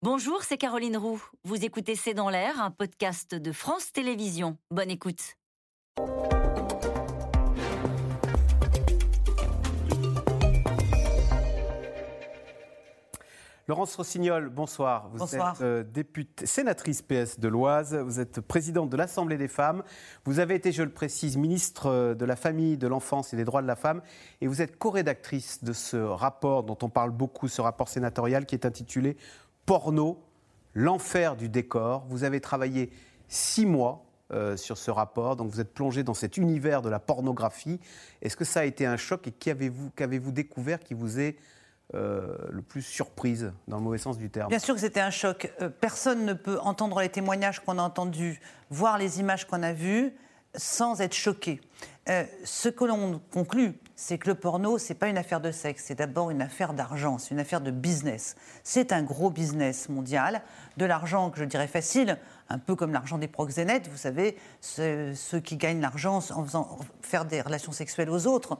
Bonjour, c'est Caroline Roux. Vous écoutez C'est dans l'air, un podcast de France Télévisions. Bonne écoute. Laurence Rossignol, bonsoir. Vous Bonsoir. êtes euh, députée, sénatrice PS de l'Oise, vous êtes présidente de l'Assemblée des femmes, vous avez été, je le précise, ministre euh, de la Famille, de l'Enfance et des Droits de la Femme, et vous êtes co-rédactrice de ce rapport dont on parle beaucoup, ce rapport sénatorial qui est intitulé Porno, l'enfer du décor. Vous avez travaillé six mois euh, sur ce rapport, donc vous êtes plongé dans cet univers de la pornographie. Est-ce que ça a été un choc et qu'avez-vous découvert qui vous est euh, le plus surprise, dans le mauvais sens du terme? Bien sûr que c'était un choc. Euh, personne ne peut entendre les témoignages qu'on a entendus, voir les images qu'on a vues, sans être choqué. Ce que l'on conclut, c'est que le porno, c'est pas une affaire de sexe, c'est d'abord une affaire d'argent, c'est une affaire de business. C'est un gros business mondial, de l'argent que je dirais facile, un peu comme l'argent des proxénètes, vous savez, ceux, ceux qui gagnent l'argent en faisant faire des relations sexuelles aux autres.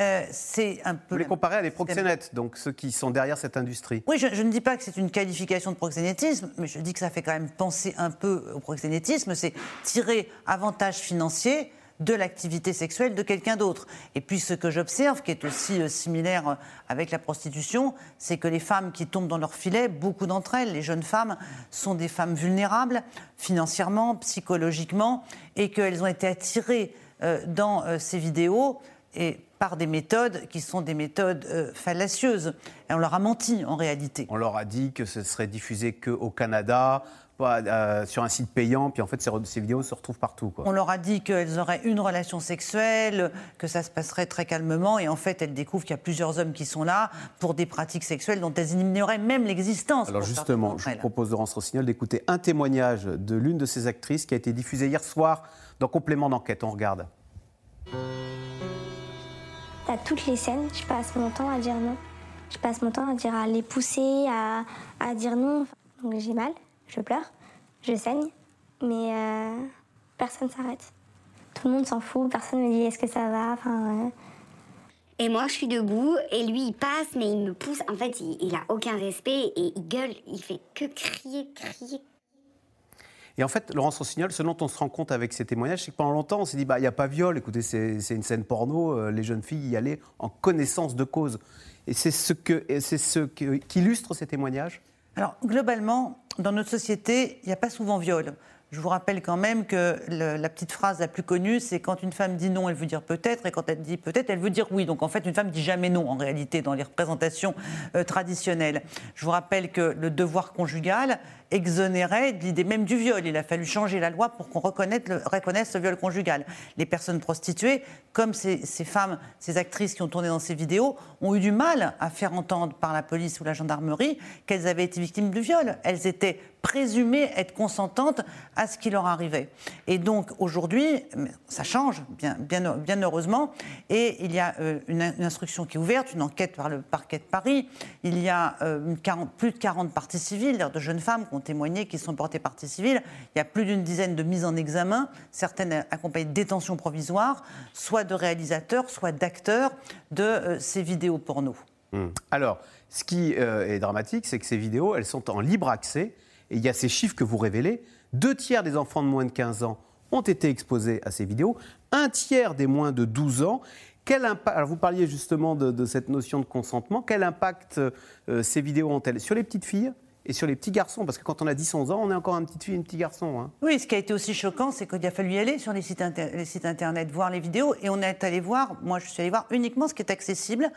Euh, c'est un peu. Vous les comparez à des proxénètes, donc ceux qui sont derrière cette industrie. Oui, je, je ne dis pas que c'est une qualification de proxénétisme, mais je dis que ça fait quand même penser un peu au proxénétisme. C'est tirer avantage financier de l'activité sexuelle de quelqu'un d'autre. Et puis ce que j'observe, qui est aussi euh, similaire euh, avec la prostitution, c'est que les femmes qui tombent dans leur filet, beaucoup d'entre elles, les jeunes femmes, sont des femmes vulnérables financièrement, psychologiquement, et qu'elles ont été attirées euh, dans ces vidéos et par des méthodes qui sont des méthodes euh, fallacieuses. Et on leur a menti en réalité. On leur a dit que ce serait diffusé qu'au Canada, pas, euh, sur un site payant, puis en fait ces, vidéos se retrouvent partout. Quoi. On leur a dit qu'elles auraient une relation sexuelle, que ça se passerait très calmement, et en fait, elles découvrent qu'il y a plusieurs hommes qui sont là pour des pratiques sexuelles dont elles ignoraient même l'existence. Alors justement, je vous propose, Laurence Rossignol, d'écouter un témoignage de l'une de ces actrices qui a été diffusé hier soir dans Complément d'enquête. On regarde. Toutes les scènes, je passe mon temps à dire non. Je passe mon temps à dire à les pousser, à, à dire non. Donc j'ai mal, je pleure, je saigne, mais euh, personne s'arrête. Tout le monde s'en fout, personne me dit est-ce que ça va? Enfin, Et moi, je suis debout, et lui, il passe, mais il me pousse. En fait, il, il a aucun respect, et il gueule, il fait que crier, crier. Et en fait, Laurence Rossignol, ce dont on se rend compte avec ces témoignages, c'est que pendant longtemps, on s'est dit, bah, il n'y a pas viol, écoutez, c'est une scène porno, euh, les jeunes filles y allaient en connaissance de cause. Et c'est ce, c'est ce ces témoignages Alors, globalement, dans notre société, il n'y a pas souvent viol. Je vous rappelle quand même que la petite phrase la plus connue, c'est quand une femme dit non, elle veut dire peut-être, et quand elle dit peut-être, elle veut dire oui. Donc en fait, une femme dit jamais non, en réalité, dans les représentations euh, traditionnelles. Je vous rappelle que le devoir conjugal exonérait l'idée même du viol. Il a fallu changer la loi pour qu'on reconnaisse le, reconnaisse le viol conjugal. Les personnes prostituées, comme ces, ces femmes, ces actrices qui ont tourné dans ces vidéos, ont eu du mal à faire entendre par la police ou la gendarmerie qu'elles avaient été victimes de viol. Elles étaient présumées être consentantes à ce qui leur arrivait. Et donc aujourd'hui, ça change, bien, bien, bien heureusement, et il y a euh, une, instruction qui est ouverte, une enquête par le parquet de Paris. Il y a euh, une 40 plus de 40 parties civiles, de jeunes femmes qui ont témoigné, qui sont portées partie civile. Il y a plus d'une dizaine de mises en examen, certaines accompagnées de détention provisoire, soit de réalisateurs, soit d'acteurs de euh, ces vidéos porno. Hum. Alors, ce qui est dramatique, c'est que ces vidéos, elles sont en libre accès. Et il y a ces chiffres que vous révélez. Deux tiers des enfants de moins de 15 ans ont été exposés à ces vidéos. Un tiers des moins de 12 ans. Quel impact, alors vous parliez justement de, cette notion de consentement. Quel impact euh, ces vidéos ont-elles sur les petites filles et sur les petits garçons? Parce que quand on a 10-11 ans, on est encore une petite fille et un petit garçon. hein. Oui, ce qui a été aussi choquant, c'est qu'il a fallu y aller sur les sites, les sites internet, voir les vidéos, et on est allé voir, moi je suis allé voir uniquement ce qui est accessible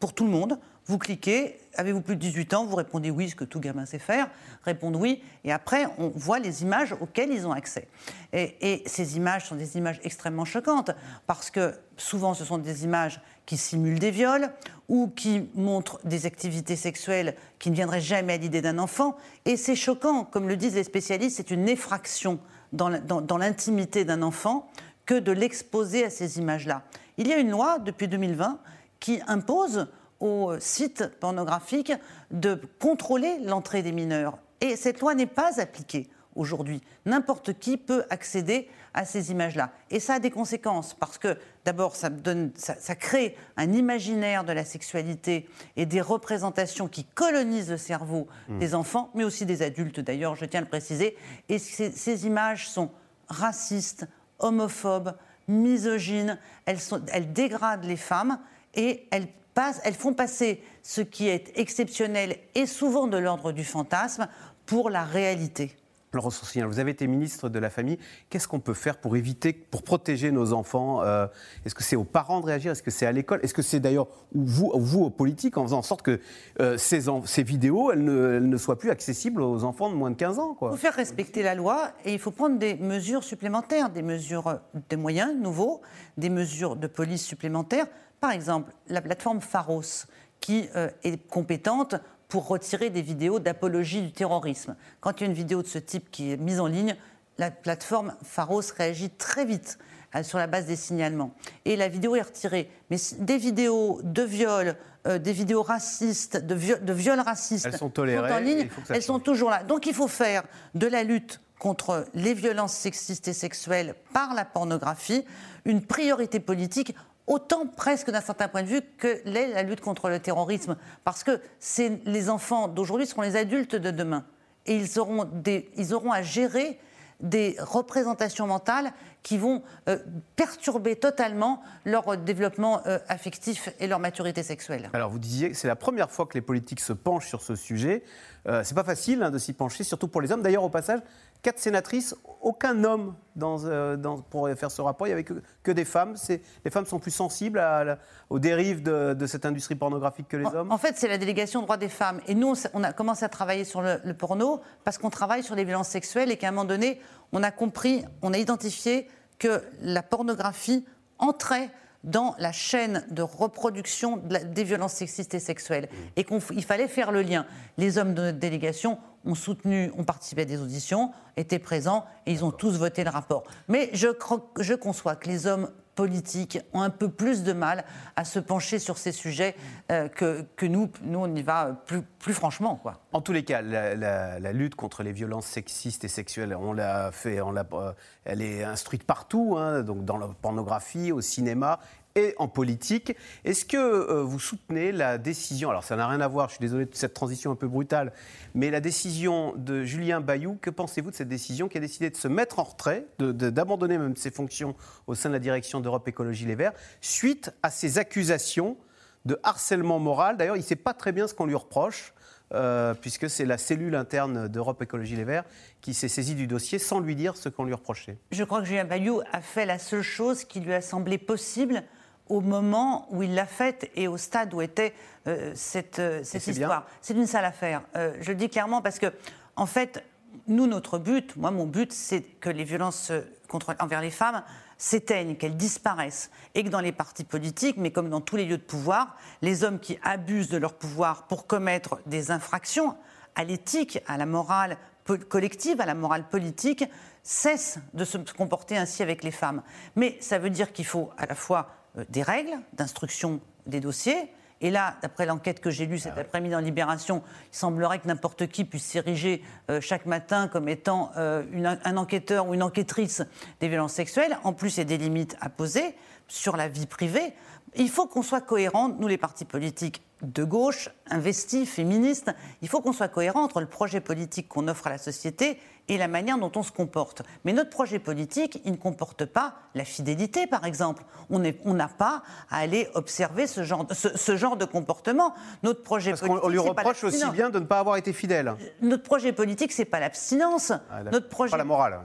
pour tout le monde. Vous cliquez, avez-vous plus de 18 ans Vous répondez oui, ce que tout gamin sait faire, répondre oui, et après on voit les images auxquelles ils ont accès. Et, et ces images sont des images extrêmement choquantes, parce que souvent ce sont des images qui simulent des viols ou qui montrent des activités sexuelles qui ne viendraient jamais à l'idée d'un enfant. Et c'est choquant, comme le disent les spécialistes, c'est une effraction dans l'intimité d'un enfant que de l'exposer à ces images-là. Il y a une loi depuis 2020 qui impose aux sites pornographiques de contrôler l'entrée des mineurs. Et cette loi n'est pas appliquée. aujourd'hui. N'importe qui peut accéder à ces images-là. Et ça a des conséquences, parce que d'abord, ça, ça, crée un imaginaire de la sexualité et des représentations qui colonisent le cerveau mmh. des enfants, mais aussi des adultes d'ailleurs, je tiens à le préciser. Et ces, images sont racistes, homophobes, misogynes, elles, sont, elles dégradent les femmes et elles elles font passer ce qui est exceptionnel et souvent de l'ordre du fantasme pour la réalité. Vous avez été ministre de la Famille. Qu'est-ce qu'on peut faire pour éviter, pour protéger nos enfants euh, Est-ce que c'est aux parents de réagir Est-ce que c'est à l'école Est-ce que c'est d'ailleurs vous, vous, aux politiques, en faisant en sorte que euh, ces, vidéos, elles ne, soient plus accessibles aux enfants de moins de 15 ans Il faut faire respecter la loi et il faut prendre des mesures supplémentaires, des mesures, des moyens nouveaux, des mesures de police supplémentaires. Par exemple, la plateforme Pharos, qui euh, est compétente pour retirer des vidéos d'apologie du terrorisme. Quand il y a une vidéo de ce type qui est mise en ligne, la plateforme Pharos réagit très vite euh, sur la base des signalements. Et la vidéo est retirée. Mais des vidéos de viol, euh, des vidéos racistes, de, de viols racistes, elles sont tolérées, en ligne, elles sont toujours là. Donc il faut faire de la lutte contre les violences sexistes et sexuelles par la pornographie une priorité politique autant presque d'un certain point de vue que l'est la lutte contre le terrorisme. Parce que les enfants d'aujourd'hui seront les adultes de demain. Et ils auront, ils auront à gérer des représentations mentales qui vont euh, perturber totalement leur développement euh, affectif et leur maturité sexuelle. Alors vous disiez que c'est la première fois que les politiques se penchent sur ce sujet. Euh, c'est pas facile hein, de s'y pencher, surtout pour les hommes. D'ailleurs, au passage, quatre sénatrices, aucun homme dans, dans, pour faire ce rapport. Il n'y avait que, des femmes. Les femmes sont plus sensibles aux dérives de, cette industrie pornographique que les hommes En fait, c'est la délégation droits des femmes. Et nous, on a commencé à travailler sur le, le porno parce qu'on travaille sur les violences sexuelles et qu'à un moment donné, on a compris, on a identifié que la pornographie entrait dans la chaîne de reproduction des violences sexistes et sexuelles mmh. et qu'il fallait faire le lien. Les hommes de notre délégation ont soutenu, ont participé à des auditions, étaient présents et ils ont tous voté le rapport. Mais je, je conçois que les hommes politiques ont un peu plus de mal à se pencher sur ces sujets euh, que, nous, nous, on y va plus, franchement. Quoi. En tous les cas, la, lutte contre les violences sexistes et sexuelles, on l'a fait, on euh, elle est instruite partout, hein, dans la pornographie, au cinéma et en politique. Est-ce que euh, vous soutenez la décision, alors ça n'a rien à voir, je suis désolé de cette transition un peu brutale, mais la décision de Julien Bayou, que pensez-vous de cette décision qui a décidé de se mettre en retrait, d'abandonner même ses fonctions au sein de la direction d'Europe Écologie Les Verts, suite à ces accusations de harcèlement moral? D'ailleurs, il ne sait pas très bien ce qu'on lui reproche. Euh, puisque c'est la cellule interne d'Europe Écologie Les Verts qui s'est saisie du dossier sans lui dire ce qu'on lui reprochait. Je crois que Julien Bayou a fait la seule chose qui lui a semblé possible au moment où il l'a faite et au stade où était euh, cette, euh, cette histoire. C'est une sale affaire. Euh, je le dis clairement parce que, en fait, nous, notre but, moi, mon but, c'est que les violences contre, envers les femmes s'éteignent, qu'elles disparaissent. Et que dans les partis politiques, mais comme dans tous les lieux de pouvoir, les hommes qui abusent de leur pouvoir pour commettre des infractions à l'éthique, à la morale collective, à la morale politique, cessent de se comporter ainsi avec les femmes. Mais ça veut dire qu'il faut à la fois des règles d'instruction des dossiers. Et là, d'après l'enquête que j'ai lue cet ah après-midi en Libération, il semblerait que n'importe qui puisse s'ériger euh, chaque matin comme étant euh, un enquêteur ou une enquêtrice des violences sexuelles. En plus, il y a des limites à poser sur la vie privée. Il faut qu'on soit cohérent, nous les partis politiques de gauche, investis, féministes, il faut qu'on soit cohérent entre le projet politique qu'on offre à la société et la manière dont on se comporte. Mais notre projet politique, il ne comporte pas la fidélité, par exemple. On n'a pas à aller observer ce genre, ce, genre de comportement. Notre projet Parce politique, on, lui reproche aussi bien de ne pas avoir été fidèle. Notre projet politique, c'est pas l'abstinence. Ah, notre projet... Pas la morale.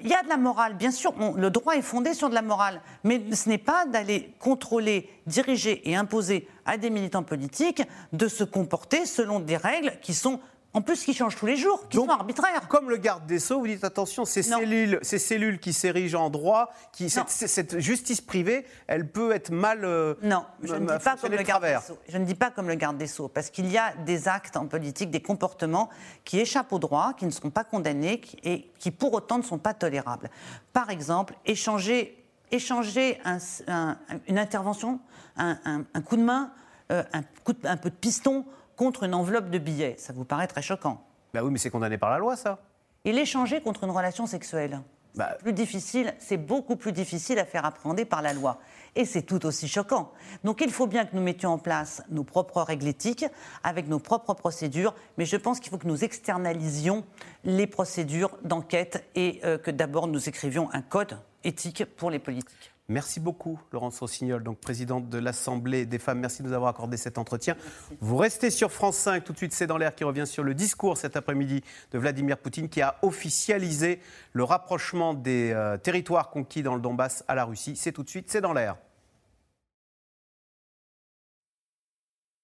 Il y a de la morale, bien sûr. le droit est fondé sur de la morale, mais ce n'est pas d'aller contrôler, diriger et imposer à des militants politiques de se comporter selon des règles qui sont en plus, qui changent tous les jours, qui sont arbitraires. Comme le garde des Sceaux, vous dites attention, ces cellules, ces cellules qui s'érigent en droit, qui, cette, justice privée, elle peut être mal. Euh, non, je ne, dis pas comme le garde des Sceaux. je ne dis pas comme le garde des Sceaux, parce qu'il y a des actes en politique, des comportements qui échappent au droit, qui ne seront pas condamnés et qui pour autant ne sont pas tolérables. Par exemple, échanger, échanger une intervention, un, coup de main, euh, un, coup un peu de piston contre une enveloppe de billets. Ça vous paraît très choquant Bah oui, mais c'est condamné par la loi, ça. et l'échanger contre une relation sexuelle. Bah. Plus difficile, c'est beaucoup plus difficile à faire appréhender par la loi. Et c'est tout aussi choquant. Donc il faut bien que nous mettions en place nos propres règles éthiques, avec nos propres procédures, mais je pense qu'il faut que nous externalisions les procédures d'enquête et euh, que d'abord nous écrivions un code éthique pour les politiques. Merci beaucoup, Laurence Rossignol, donc présidente de l'Assemblée des femmes. Merci de nous avoir accordé cet entretien. Vous restez sur France 5. Tout de suite, c'est dans l'air qui revient sur le discours cet après-midi de Vladimir Poutine qui a officialisé le rapprochement des euh, territoires conquis dans le Donbass à la Russie. C'est tout de suite, c'est dans l'air.